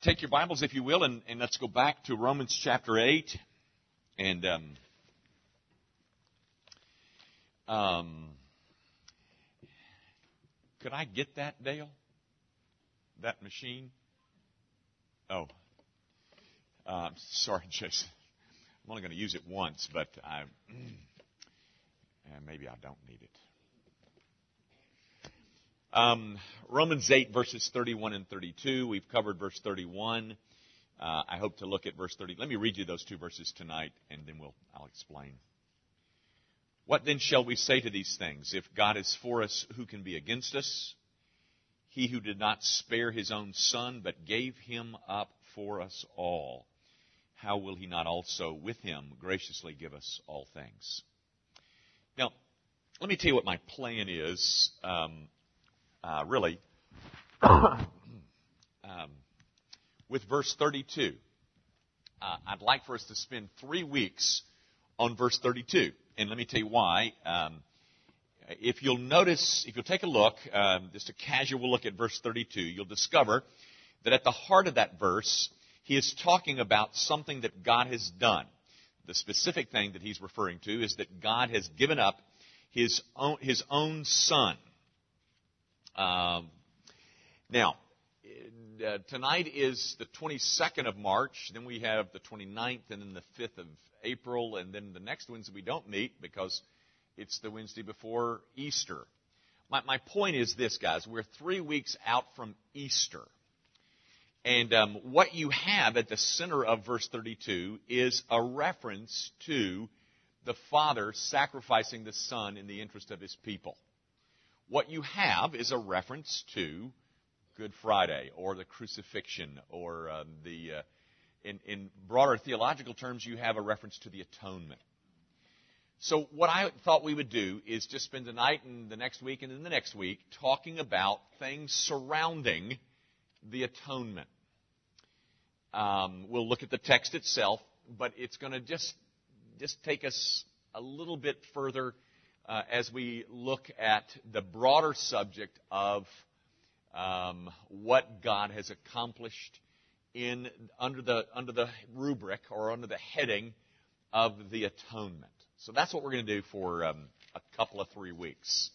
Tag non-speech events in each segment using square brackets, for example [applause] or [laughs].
Take your Bibles, if you will, and, and let's go back to Romans chapter 8. And um, um, could I get that, Dale? That machine? Oh. Uh, sorry, [laughs] Jason. I'm only going to use it once, but I, [clears throat] maybe I don't need it. Um, Romans 8, verses 31 and 32. We've covered verse 31. Uh, I hope to look at verse 30. Let me read you those two verses tonight, and then we'll, I'll explain. What then shall we say to these things? If God is for us, who can be against us? He who did not spare his own son, but gave him up for us all, how will he not also with him graciously give us all things? Now, let me tell you what my plan is. Um, uh, really, [coughs] um, with verse 32. Uh, I'd like for us to spend three weeks on verse 32. And let me tell you why. Um, if you'll notice, if you'll take a look, um, just a casual look at verse 32, you'll discover that at the heart of that verse, he is talking about something that God has done. The specific thing that he's referring to is that God has given up his own, his own son. Um, now, uh, tonight is the 22nd of March. Then we have the 29th, and then the 5th of April, and then the next Wednesday we don't meet because it's the Wednesday before Easter. My, my point is this, guys: we're three weeks out from Easter, and um, what you have at the center of verse 32 is a reference to the Father sacrificing the Son in the interest of His people what you have is a reference to Good Friday or the crucifixion or um, the, uh, in, in broader theological terms, you have a reference to the atonement. So what I thought we would do is just spend the night and the next week and then the next week talking about things surrounding the atonement. Um, we'll look at the text itself, but it's going to just just take us a little bit further uh, as we look at the broader subject of um, what God has accomplished in under the under the rubric or under the heading of the atonement. So that's what we're going to do for um, a couple of three weeks.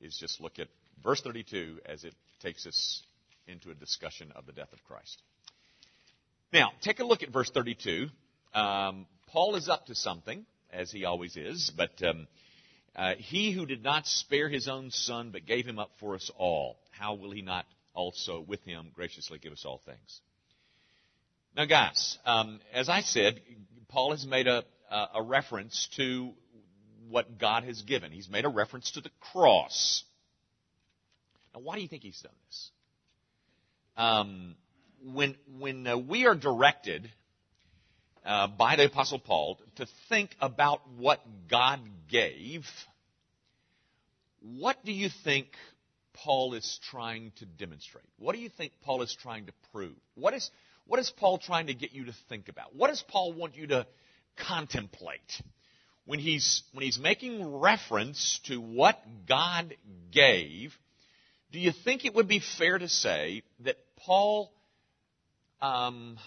Is just look at verse 32 as it takes us into a discussion of the death of Christ. Now, take a look at verse 32. Um, Paul is up to something, as he always is, but um, uh, he who did not spare his own son, but gave him up for us all, how will he not also with him graciously give us all things? Now, guys, um, as I said, Paul has made a, a reference to what God has given. He's made a reference to the cross. Now, why do you think he's done this? Um, when when uh, we are directed uh, by the Apostle Paul to think about what God gave, what do you think Paul is trying to demonstrate? What do you think Paul is trying to prove? What is, what is Paul trying to get you to think about? What does Paul want you to contemplate? When he's, when he's making reference to what God gave, do you think it would be fair to say that Paul um,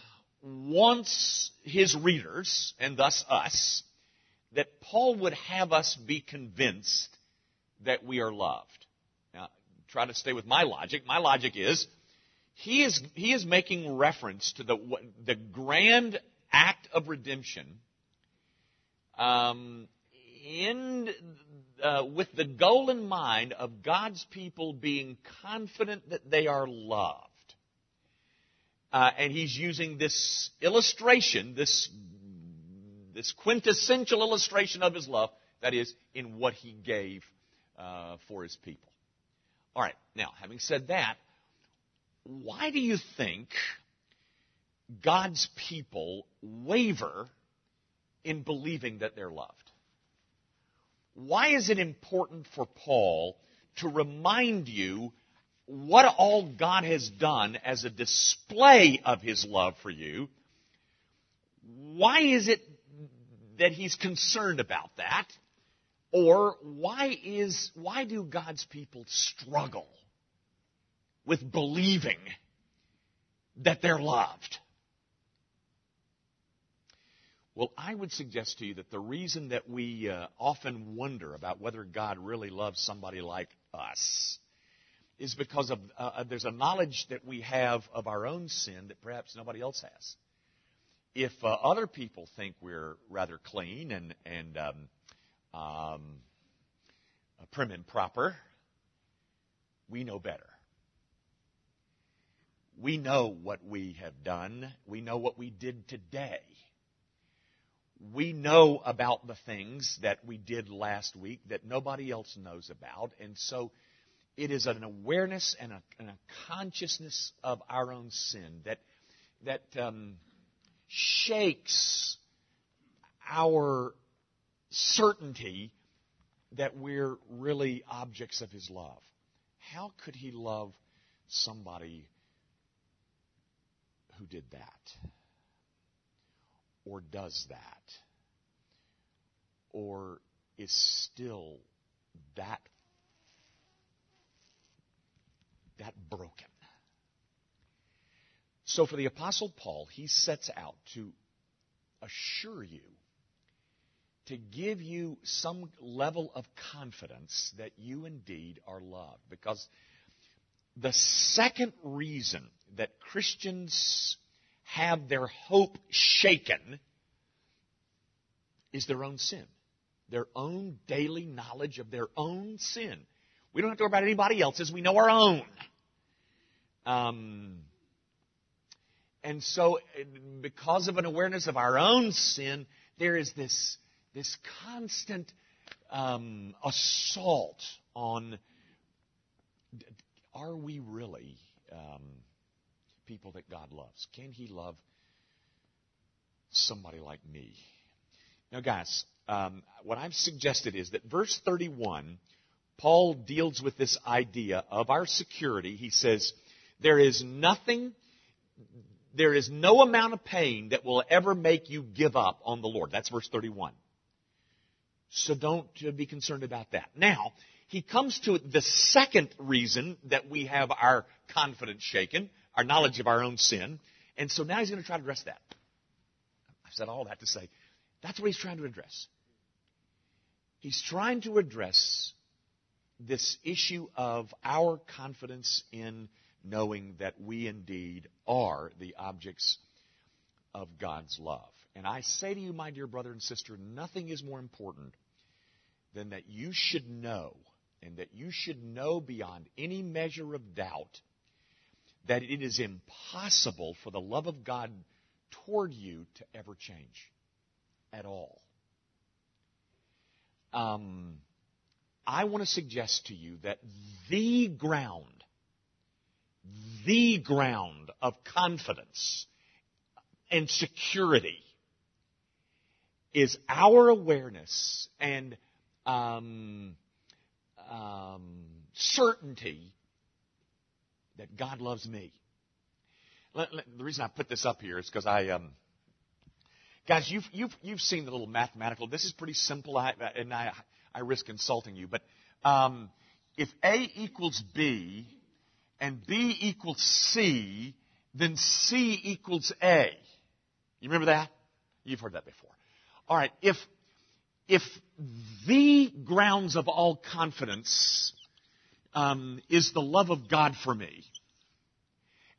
wants his readers, and thus us, that Paul would have us be convinced that we are loved. Now, try to stay with my logic. My logic is he is, he is making reference to the, the grand act of redemption um, in, uh, with the goal in mind of God's people being confident that they are loved. Uh, and he's using this illustration, this, this quintessential illustration of his love, that is, in what he gave uh, for his people. All right, now, having said that, why do you think God's people waver in believing that they're loved? Why is it important for Paul to remind you what all God has done as a display of his love for you, why is it that he's concerned about that? Or why is why do God's people struggle with believing that they're loved? Well, I would suggest to you that the reason that we uh, often wonder about whether God really loves somebody like us is because of uh, uh, there's a knowledge that we have of our own sin that perhaps nobody else has. If uh, other people think we're rather clean and and um, um, prim and proper, we know better. We know what we have done. We know what we did today we know about the things that we did last week that nobody else knows about. And so it is an awareness and a, and a consciousness of our own sin that, that um, shakes our certainty that we're really objects of His love. How could He love somebody who did that? or does that or is still that that broken. So for the apostle Paul, he sets out to assure you to give you some level of confidence that you indeed are loved because the second reason that Christians have their hope shaken is their own sin, their own daily knowledge of their own sin. We don't have to worry about anybody else's, we know our own. Um, and so, because of an awareness of our own sin, there is this, this constant um, assault on are we really um, people that God loves? Can He love somebody like me? Now, guys, um, what I've suggested is that verse 31, Paul deals with this idea of our security. He says, There is nothing, there is no amount of pain that will ever make you give up on the Lord. That's verse 31. So don't uh, be concerned about that. Now, he comes to the second reason that we have our confidence shaken, our knowledge of our own sin. And so now he's going to try to address that. I've said all that to say that's what he's trying to address. He's trying to address this issue of our confidence in knowing that we indeed are the objects of God's love. And I say to you, my dear brother and sister, nothing is more important than that you should know, and that you should know beyond any measure of doubt, that it is impossible for the love of God toward you to ever change at all. Um, I want to suggest to you that the ground, the ground of confidence and security is our awareness and um, um, certainty that God loves me. Let, let, the reason I put this up here is because I, um, guys, you've, you've, you've seen the little mathematical. This is pretty simple, I, and I, I risk insulting you, but um, if A equals B and B equals C, then C equals A. You remember that? You've heard that before. All right. If if the grounds of all confidence um, is the love of God for me,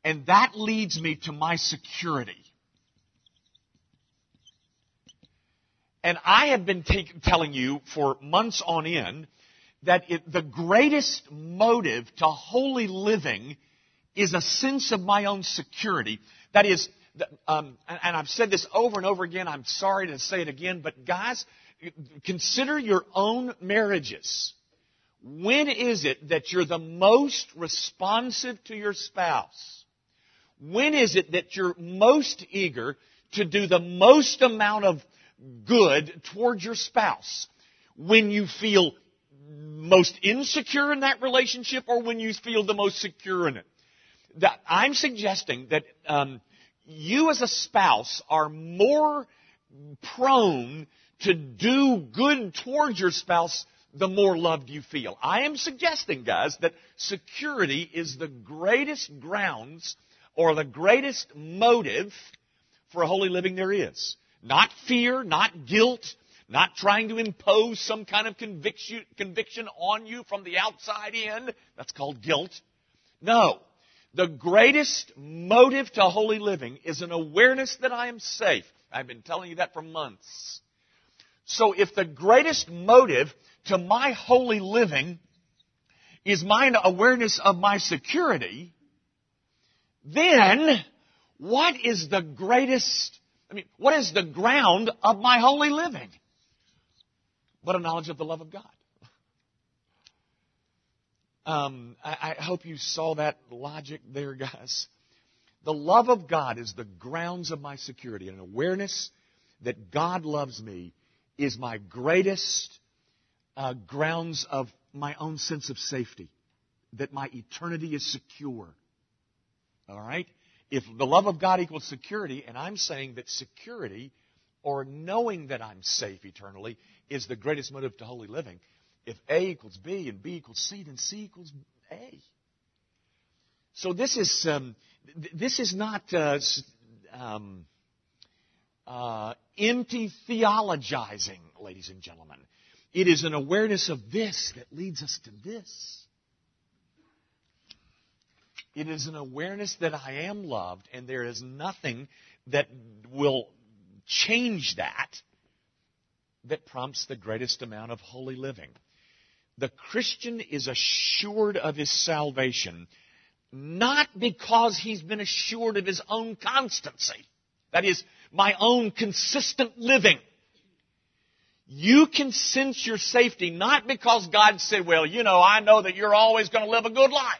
and that leads me to my security. And I have been take, telling you for months on end that it, the greatest motive to holy living is a sense of my own security. That is, um, and I've said this over and over again. I'm sorry to say it again, but guys, consider your own marriages. When is it that you're the most responsive to your spouse? When is it that you're most eager to do the most amount of good towards your spouse? When you feel most insecure in that relationship or when you feel the most secure in it? That I'm suggesting that um, you as a spouse are more prone to do good towards your spouse the more loved you feel. I am suggesting, guys, that security is the greatest grounds or the greatest motive for a holy living there is. Not fear, not guilt, not trying to impose some kind of conviction, conviction on you from the outside in. That's called guilt. No. The greatest motive to holy living is an awareness that I am safe. I've been telling you that for months. So if the greatest motive to my holy living is my awareness of my security, then what is the greatest, I mean, what is the ground of my holy living? But a knowledge of the love of God. Um, I, I hope you saw that logic there, guys. The love of God is the grounds of my security, an awareness that God loves me is my greatest uh, grounds of my own sense of safety, that my eternity is secure. All right? If the love of God equals security, and I'm saying that security or knowing that I'm safe eternally is the greatest motive to holy living, if A equals B and B equals C, then C equals A. So this is um, this is not uh, um, uh, empty theologizing, ladies and gentlemen. It is an awareness of this that leads us to this. It is an awareness that I am loved, and there is nothing that will change that that prompts the greatest amount of holy living. The Christian is assured of his salvation not because he's been assured of his own constancy. That is, my own consistent living. You can sense your safety not because God said, well, you know, I know that you're always going to live a good life.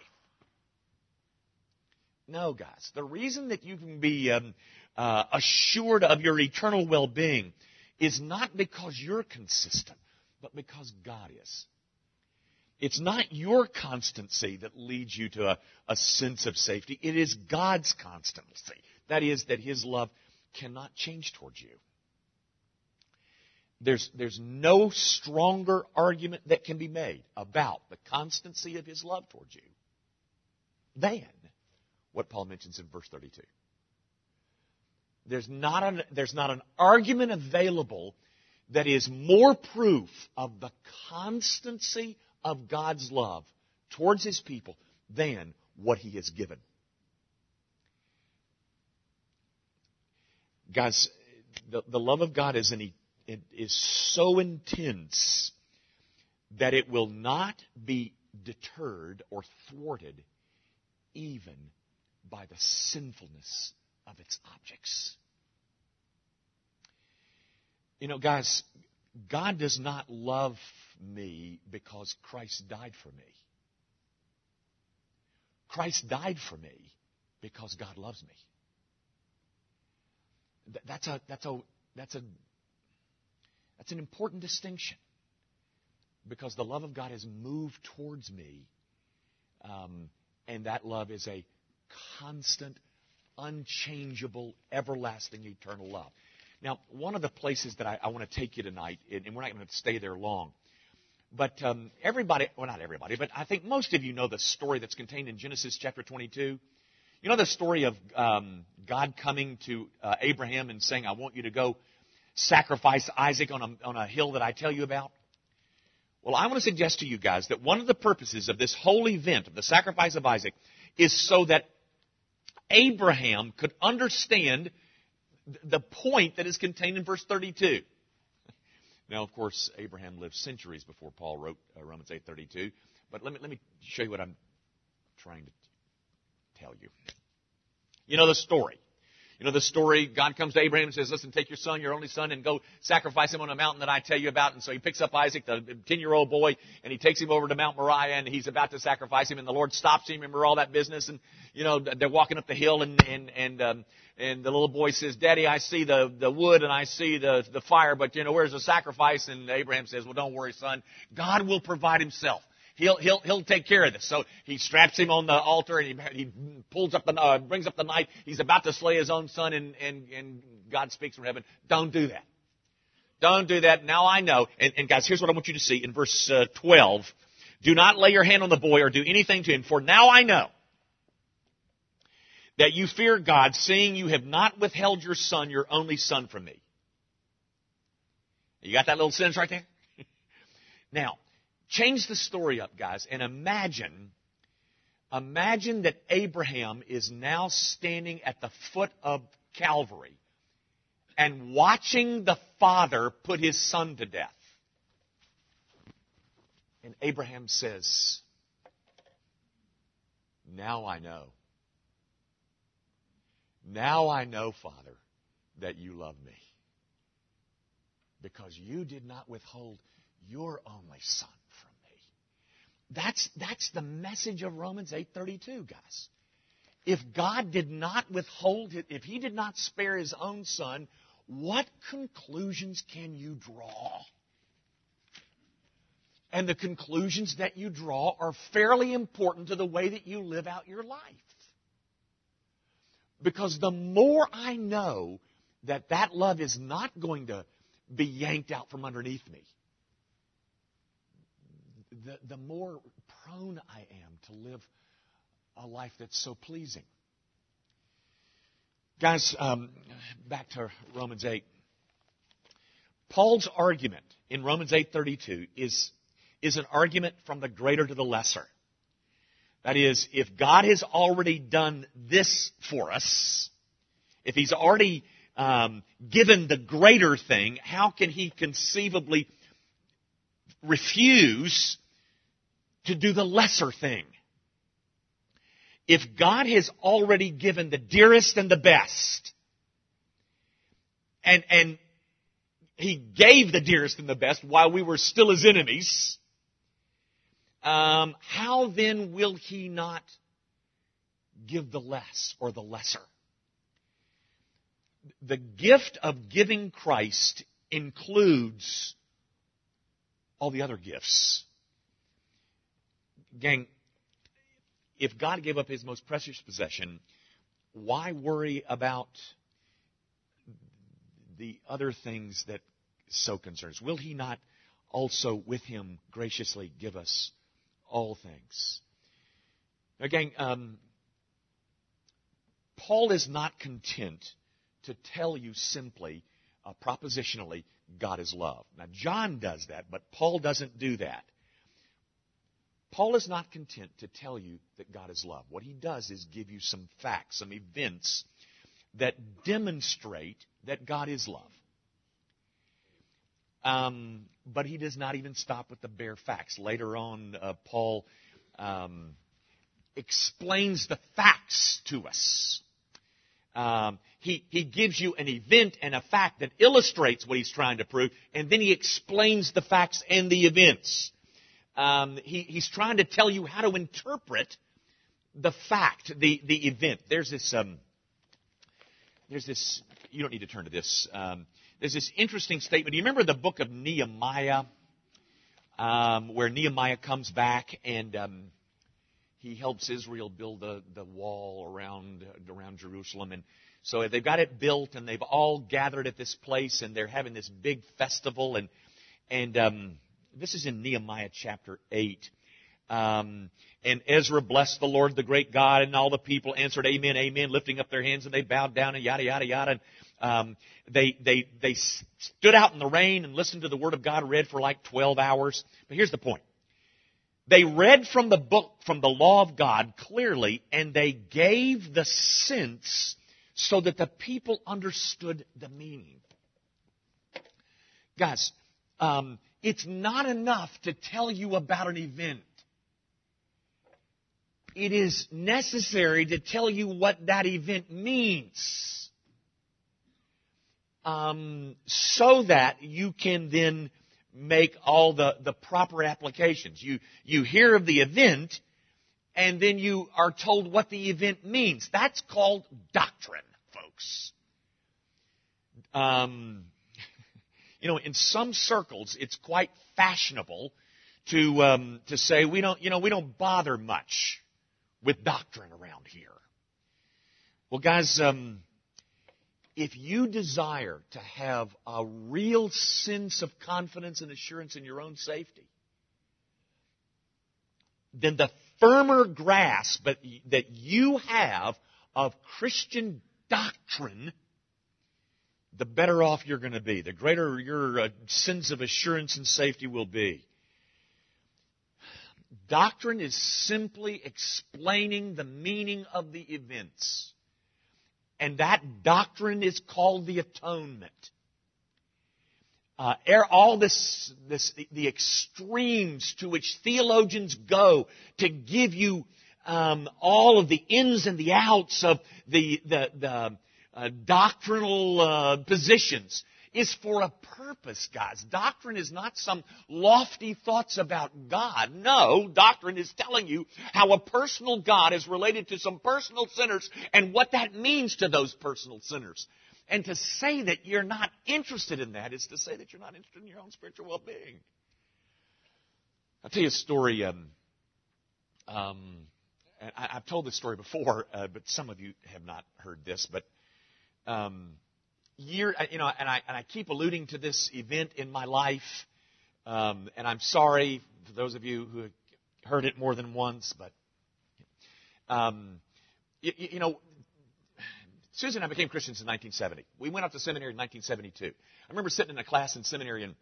No, guys. The reason that you can be um, uh, assured of your eternal well-being is not because you're consistent, but because God is. It's not your constancy that leads you to a, a sense of safety. It is God's constancy. That is, that His love cannot change towards you. There's, there's no stronger argument that can be made about the constancy of His love towards you than what Paul mentions in verse 32. There's not an, there's not an argument available that is more proof of the constancy of God's love towards His people than what He has given. Guys, the, the love of God is, an, is so intense that it will not be deterred or thwarted even by the sinfulness of its objects. You know, guys, God does not love me because Christ died for me. Christ died for me because God loves me. That's a, that's a, that's a, that's an important distinction because the love of God has moved towards me, um, and that love is a constant, unchangeable, everlasting, eternal love. Now, one of the places that I, I want to take you tonight, and we're not going to stay there long, but um, everybody, well, not everybody, but I think most of you know the story that's contained in Genesis chapter 22. You know the story of um, God coming to uh, Abraham and saying, I want you to go sacrifice Isaac on a, on a hill that I tell you about? Well, I want to suggest to you guys that one of the purposes of this whole event, of the sacrifice of Isaac, is so that Abraham could understand the point that is contained in verse 32. Now, of course, Abraham lived centuries before Paul wrote uh, Romans 8:32. But let me let me show you what I'm trying to tell you. You know the story. You know the story. God comes to Abraham and says, "Listen, take your son, your only son, and go sacrifice him on a mountain that I tell you about." And so he picks up Isaac, the ten-year-old boy, and he takes him over to Mount Moriah, and he's about to sacrifice him. And the Lord stops him. Remember all that business? And you know they're walking up the hill, and and and um, and the little boy says, "Daddy, I see the the wood and I see the the fire, but you know where's the sacrifice?" And Abraham says, "Well, don't worry, son. God will provide Himself." He'll, he'll, he'll take care of this. So he straps him on the altar and he, he pulls up the, uh, brings up the knife. He's about to slay his own son and, and, and God speaks from heaven. Don't do that. Don't do that. Now I know. And, and guys, here's what I want you to see in verse uh, 12. Do not lay your hand on the boy or do anything to him, for now I know that you fear God, seeing you have not withheld your son, your only son, from me. You got that little sentence right there? [laughs] now, change the story up, guys, and imagine, imagine that Abraham is now standing at the foot of Calvary and watching the father put his son to death. And Abraham says, Now I know. Now I know, Father, that you love me. Because you did not withhold your only son. That's, that's the message of Romans 8.32, guys. If God did not withhold it, if he did not spare his own son, what conclusions can you draw? And the conclusions that you draw are fairly important to the way that you live out your life. Because the more I know that that love is not going to be yanked out from underneath me, the, the more prone I am to live a life that's so pleasing. Guys, um, back to Romans 8. Paul's argument in Romans 8:32 is is an argument from the greater to the lesser. That is, if God has already done this for us, if He's already um, given the greater thing, how can He conceivably refuse to do the lesser thing? If God has already given the dearest and the best, and, and He gave the dearest and the best while we were still His enemies, um, how then will he not give the less or the lesser? The gift of giving Christ includes all the other gifts. Gang, if God gave up his most precious possession, why worry about the other things that so concerns? Will he not also with him graciously give us all things. Again, um, Paul is not content to tell you simply, uh, propositionally, God is love. Now, John does that, but Paul doesn't do that. Paul is not content to tell you that God is love. What he does is give you some facts, some events that demonstrate that God is love. Um, but he does not even stop with the bare facts. Later on, uh, Paul um, explains the facts to us. Um, he, he gives you an event and a fact that illustrates what he's trying to prove, and then he explains the facts and the events. Um, he, he's trying to tell you how to interpret the fact, the, the event. There's this, um, there's this, you don't need to turn to this. Um, there's this interesting statement. Do you remember the book of Nehemiah, um, where Nehemiah comes back and um, he helps Israel build the, the wall around around Jerusalem, and so they've got it built, and they've all gathered at this place, and they're having this big festival, and and um, this is in Nehemiah chapter eight. Um, and Ezra blessed the Lord, the great God, and all the people answered, Amen, Amen, lifting up their hands, and they bowed down, and yada, yada, yada. And um, they, they, they stood out in the rain and listened to the Word of God read for like 12 hours. But here's the point. They read from the book, from the law of God clearly, and they gave the sense so that the people understood the meaning. Guys, um, it's not enough to tell you about an event. It is necessary to tell you what that event means um, so that you can then make all the, the proper applications. You, you hear of the event, and then you are told what the event means. That's called doctrine, folks. Um, you know, in some circles, it's quite fashionable to um, to say we don't, you know, we don't bother much with doctrine around here. Well, guys, um, if you desire to have a real sense of confidence and assurance in your own safety, then the firmer grasp that you have of Christian doctrine, the better off you're going to be, the greater your uh, sense of assurance and safety will be. Doctrine is simply explaining the meaning of the events. And that doctrine is called the atonement. Uh, all this, this, the extremes to which theologians go to give you um, all of the ins and the outs of the the, the uh, doctrinal uh, positions is for a purpose, guys. Doctrine is not some lofty thoughts about God. No, doctrine is telling you how a personal God is related to some personal sinners and what that means to those personal sinners. And to say that you're not interested in that is to say that you're not interested in your own spiritual well-being. I'll tell you a story. Um, um, I, have told this story before, uh, but some of you have not heard this. But um, year, you know, and I and I keep alluding to this event in my life, um, and I'm sorry for those of you who heard it more than once, but um, you, you know, Susan and I became Christians in 1970. We went off to seminary in 1972. I remember sitting in a class in seminary and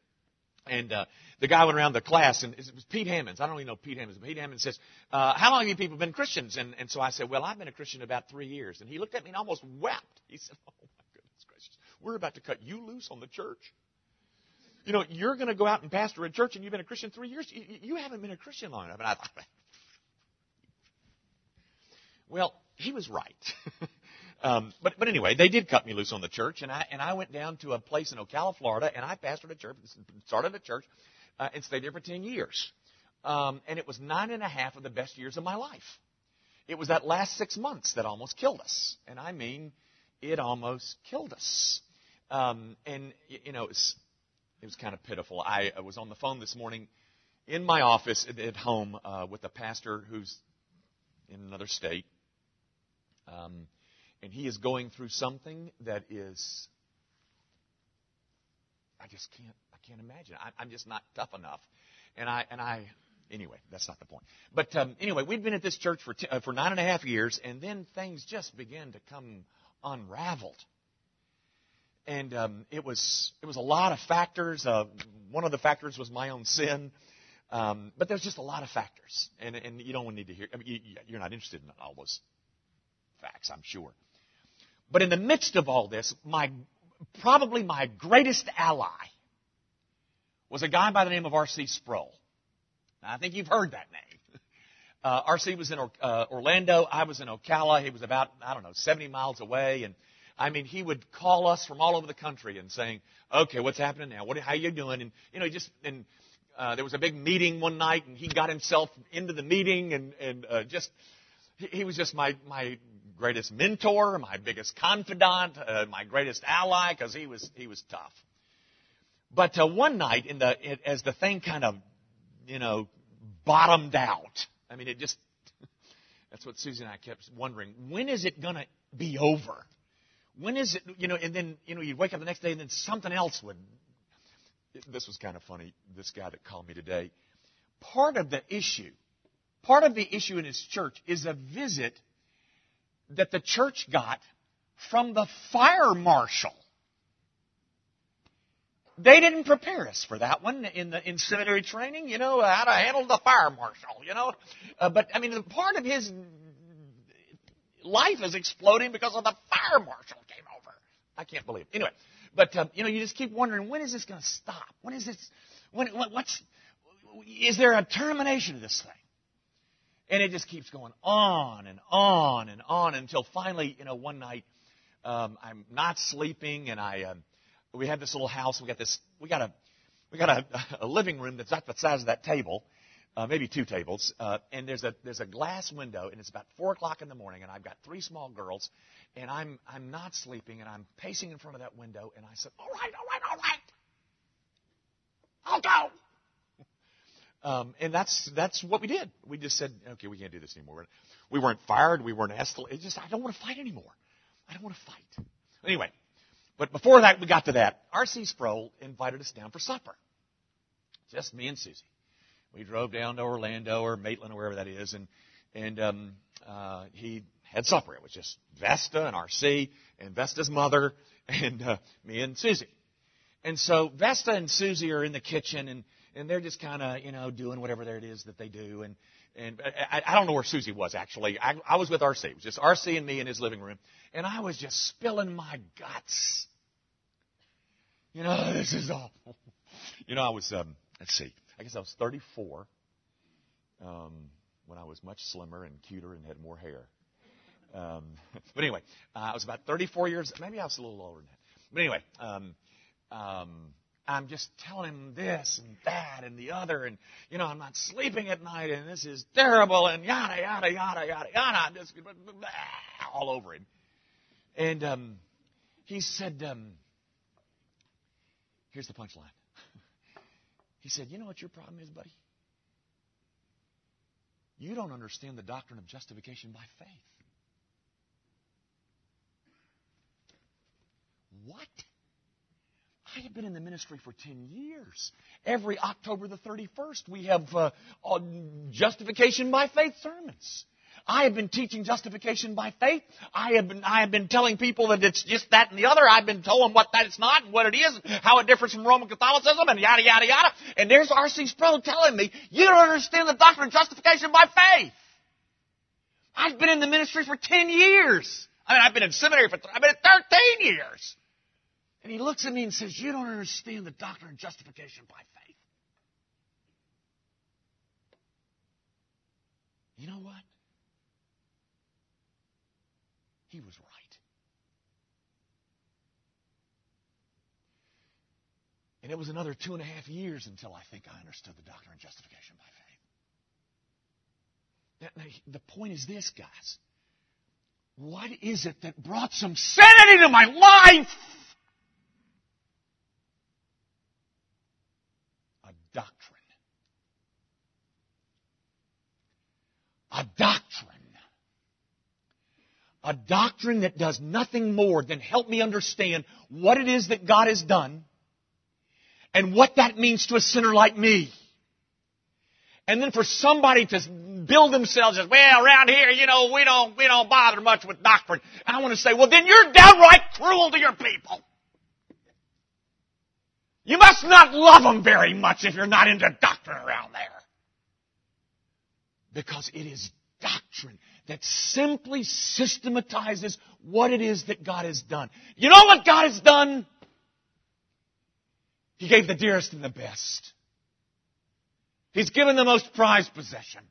and uh, the guy went around the class, and it was Pete Hammonds. I don't even know Pete Hammonds. But Pete Hammonds says, uh, "How long have you people been Christians?" And, and so I said, "Well, I've been a Christian about three years." And he looked at me and almost wept. He said, "Oh my goodness gracious, we're about to cut you loose on the church. You know, you're going to go out and pastor a church, and you've been a Christian three years. You, you haven't been a Christian long enough." And I thought, [laughs] well, he was right. [laughs] Um, but, but anyway, they did cut me loose on the church, and I, and I went down to a place in Ocala, Florida, and I pastored a church, started a church, uh, and stayed there for 10 years. Um, and it was nine and a half of the best years of my life. It was that last six months that almost killed us. And I mean, it almost killed us. Um, and, you know, it was, it was kind of pitiful. I, I was on the phone this morning in my office at, at home uh, with a pastor who's in another state. Um, and he is going through something that is I just can't I can't imagine. I, am just not tough enough, and I and I anyway that's not the point. But um, anyway, we've been at this church for t- uh, for nine and a half years, and then things just began to come unraveled. And um, it was it was a lot of factors. Uh, one of the factors was my own sin. Um, but there's just a lot of factors, and, and you don't need to hear. I mean, you, you're not interested in all those facts, I'm sure. But in the midst of all this, my, probably my greatest ally was a guy by the name of R.C. Sproul. Now, I think you've heard that name. [laughs] Uh, R.C. was in uh, Orlando. I was in Ocala. He was about, I don't know, 70 miles away. And I mean, he would call us from all over the country and saying, okay, what's happening now? What, how you doing? And, you know, just, and, uh, there was a big meeting one night and he got himself into the meeting and, and, uh, just, he, he was just my, my greatest mentor, my biggest confidant, uh, my greatest ally, because he was he was tough. But uh, one night, in the it, as the thing kind of, you know, bottomed out. I mean, it just. [laughs] that's what Susie and I kept wondering. When is it to be over? When is it? You know, and then you know you'd wake up the next day and then something else would. This was kind of funny. This guy that called me today. Part of the issue, part of the issue in his church is a visit that the church got from the fire marshal. They didn't prepare us for that one in the in seminary training, you know, how to handle the fire marshal, you know. Uh, but I mean, the part of his life is exploding because of the fire marshal came over. I can't believe. It. Anyway, but um, you know, you just keep wondering when is this going to stop? When is this? When what's? Is there a termination of this thing? And it just keeps going on and on and on until finally, you know, one night um, I'm not sleeping, and I um, we had this little house. We got this. We got a we got a, [laughs] a living room that's not the size of that table, uh, maybe two tables. Uh, and there's a there's a glass window, and it's about four o'clock in the morning, and I've got three small girls, and I'm I'm not sleeping, and I'm pacing in front of that window, and I said, all right, all right, all right, I'll go. Um, and that's that's what we did. We just said, okay, we can't do this anymore. We weren't fired. We weren't escalated. Just I don't want to fight anymore. I don't want to fight. Anyway, but before that, we got to that. R.C. Sproul invited us down for supper. Just me and Susie. We drove down to Orlando or Maitland or wherever that is, and and um, uh, he had supper. It was just Vesta and RC and Vesta's mother and uh, me and Susie. And so Vesta and Susie are in the kitchen and, and they're just kind of, you know, doing whatever there it is that they do. And, and I, I don't know where Susie was actually. I, I was with RC. It was just RC and me in his living room. And I was just spilling my guts. You know, [laughs] this is awful. You know, I was, um, let's see, I guess I was 34 um, when I was much slimmer and cuter and had more hair. Um, [laughs] but anyway, uh, I was about 34 years, maybe I was a little older than that. But anyway, um, um, I'm just telling him this and that and the other, and you know, I'm not sleeping at night, and this is terrible, and yada yada yada yada yada. I'm just all over him. And um, he said, um, "Here's the punchline." [laughs] he said, "You know what your problem is, buddy? You don't understand the doctrine of justification by faith." What? I have been in the ministry for 10 years. Every October the 31st, we have uh, justification by faith sermons. I have been teaching justification by faith. I have been, I have been telling people that it's just that and the other. I've been telling them what that it's not and what it is, and how it differs from Roman Catholicism and yada, yada, yada. And there's R.C. Sproul telling me, you don't understand the doctrine of justification by faith. I've been in the ministry for 10 years. I mean, I've been in seminary for, I've been in 13 years. And he looks at me and says, You don't understand the doctrine of justification by faith. You know what? He was right. And it was another two and a half years until I think I understood the doctrine of justification by faith. Now, the point is this, guys. What is it that brought some sanity to my life? Doctrine. A doctrine. A doctrine that does nothing more than help me understand what it is that God has done and what that means to a sinner like me. And then for somebody to build themselves as, well, around here, you know, we don't, we don't bother much with doctrine. And I want to say, well, then you're downright cruel to your people. You must not love them very much if you're not into doctrine around there. Because it is doctrine that simply systematizes what it is that God has done. You know what God has done? He gave the dearest and the best. He's given the most prized possession.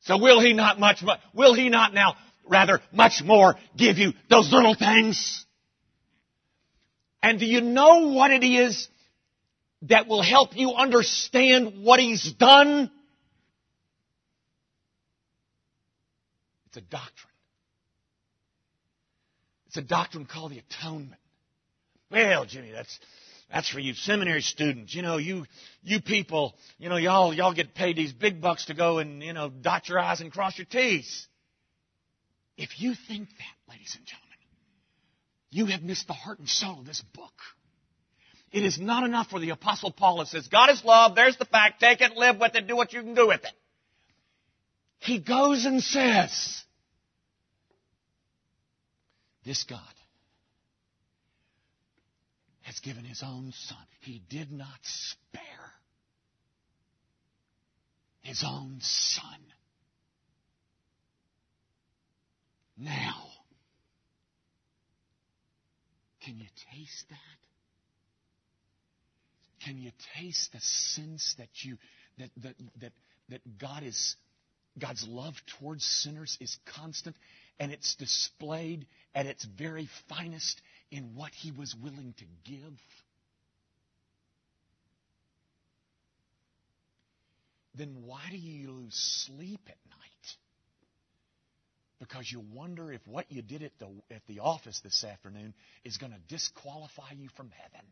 So will He not much, will He not now, rather, much more give you those little things? And do you know what it is that will help you understand what He's done? It's a doctrine. It's a doctrine called the atonement. Well, Jimmy, that's that's for you seminary students. You know, you you people, you know, y'all y'all get paid these big bucks to go and, you know, dot your I's and cross your T's. If you think that, ladies and gentlemen, you have missed the heart and soul of this book. It is not enough for the Apostle Paul that says, God is love, there's the fact, take it, live with it, do what you can do with it. He goes and says, This God has given His own Son. He did not spare His own Son. Now, can you taste that? Can you taste the sense that you that that that, that God is God's love towards sinners is constant and it's displayed at its very finest in what he was willing to give? Then why do you lose sleep at night? Because you wonder if what you did at the, at the office this afternoon is going to disqualify you from heaven.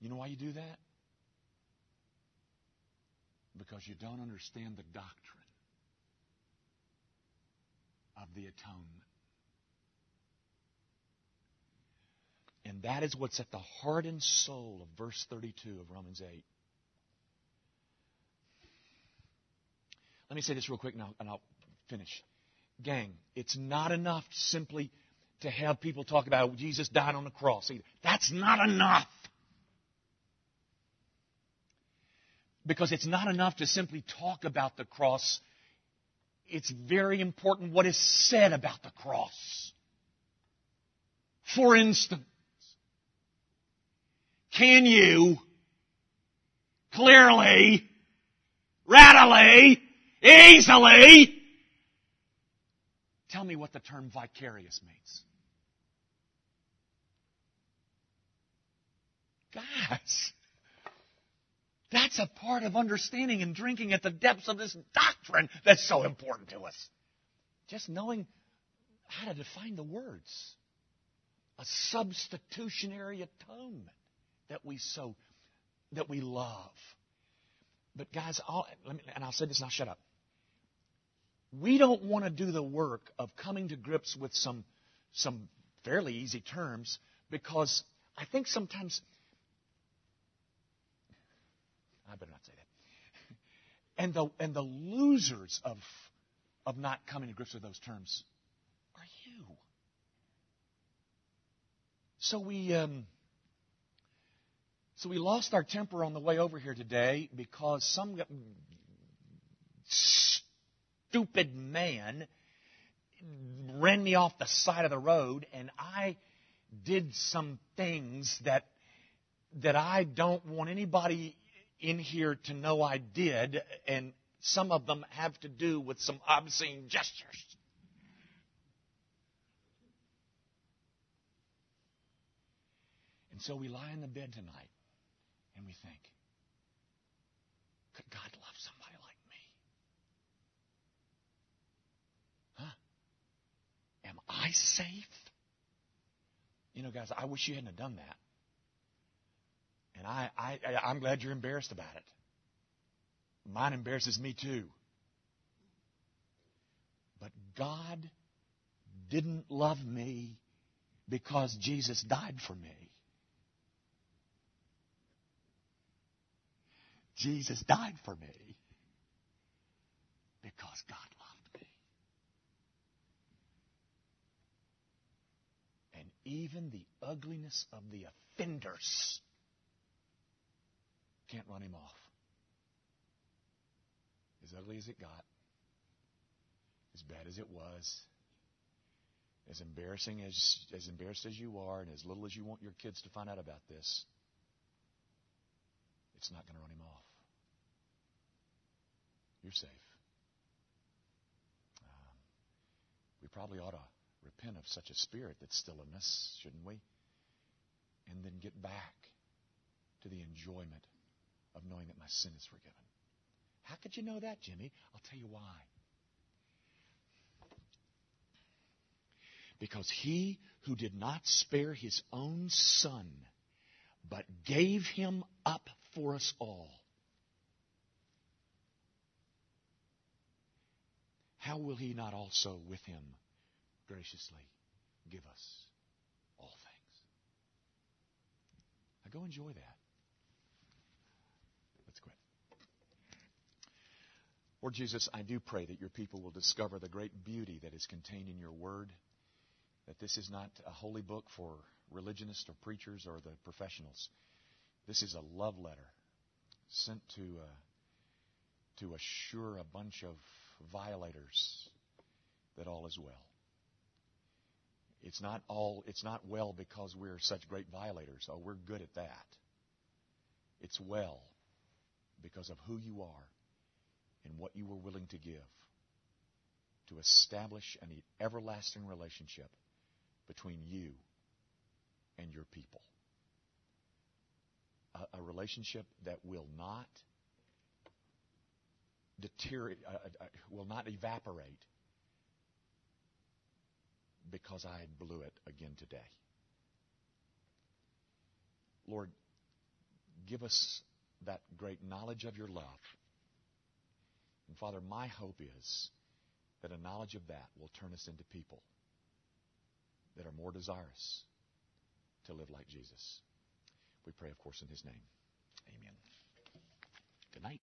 You know why you do that? Because you don't understand the doctrine of the atonement. And that is what's at the heart and soul of verse 32 of Romans 8. let me say this real quick and I'll, and I'll finish. Gang, it's not enough simply to have people talk about Jesus died on the cross. either. That's not enough. Because it's not enough to simply talk about the cross. It's very important what is said about the cross. For instance, can you clearly, readily, easily tell me what the term vicarious means? Guys, that's a part of understanding and drinking at the depths of this doctrine that's so important to us. Just knowing how to define the words. A substitutionary atonement that we so that we love. But guys, I'll, me, and I'll say this and I'll shut up. We don't want to do the work of coming to grips with some some fairly easy terms because I think sometimes I better not say that. And the, and the losers of, of not coming to grips with those terms are you. So we, um, so we lost our temper on the way over here today because some stupid man ran me off the side of the road and I did some things that that I don't want anybody in here to know I did, and some of them have to do with some obscene gestures. And so we lie in the bed tonight and we think, could God love somebody like me? I safe? You know, guys, I wish you hadn't done that. And I, I, I'm glad you're embarrassed about it. Mine embarrasses me too. But God didn't love me because Jesus died for me. Jesus died for me because God loved me. And even the ugliness of the offenders can't run him off. As ugly as it got, as bad as it was, as embarrassing as as embarrassed as you are, and as little as you want your kids to find out about this, it's not going to run him off. You're safe. Um, we probably ought to repent of such a spirit that's still in us, shouldn't we? And then get back to the enjoyment of knowing that my sin is forgiven. How could you know that, Jimmy? I'll tell you why. Because he who did not spare his own son, but gave him up for us all, how will he not also with him graciously give us all things? Now go enjoy that. Let's quit. Lord Jesus, I do pray that your people will discover the great beauty that is contained in your word, that this is not a holy book for religionists or preachers or the professionals. This is a love letter sent to, uh, to assure a bunch of violators that all is well. It's not all, it's not well because we're such great violators. Oh, we're good at that. It's well because of who you are and what you were willing to give to establish an everlasting relationship between you and your people. A, a relationship that will not deteriorate, uh, uh, uh, will not evaporate because I blew it again today. Lord, give us that great knowledge of your love and Father, my hope is that a knowledge of that will turn us into people that are more desirous to live like Jesus. We pray, of course, in His name. Amen. Good night.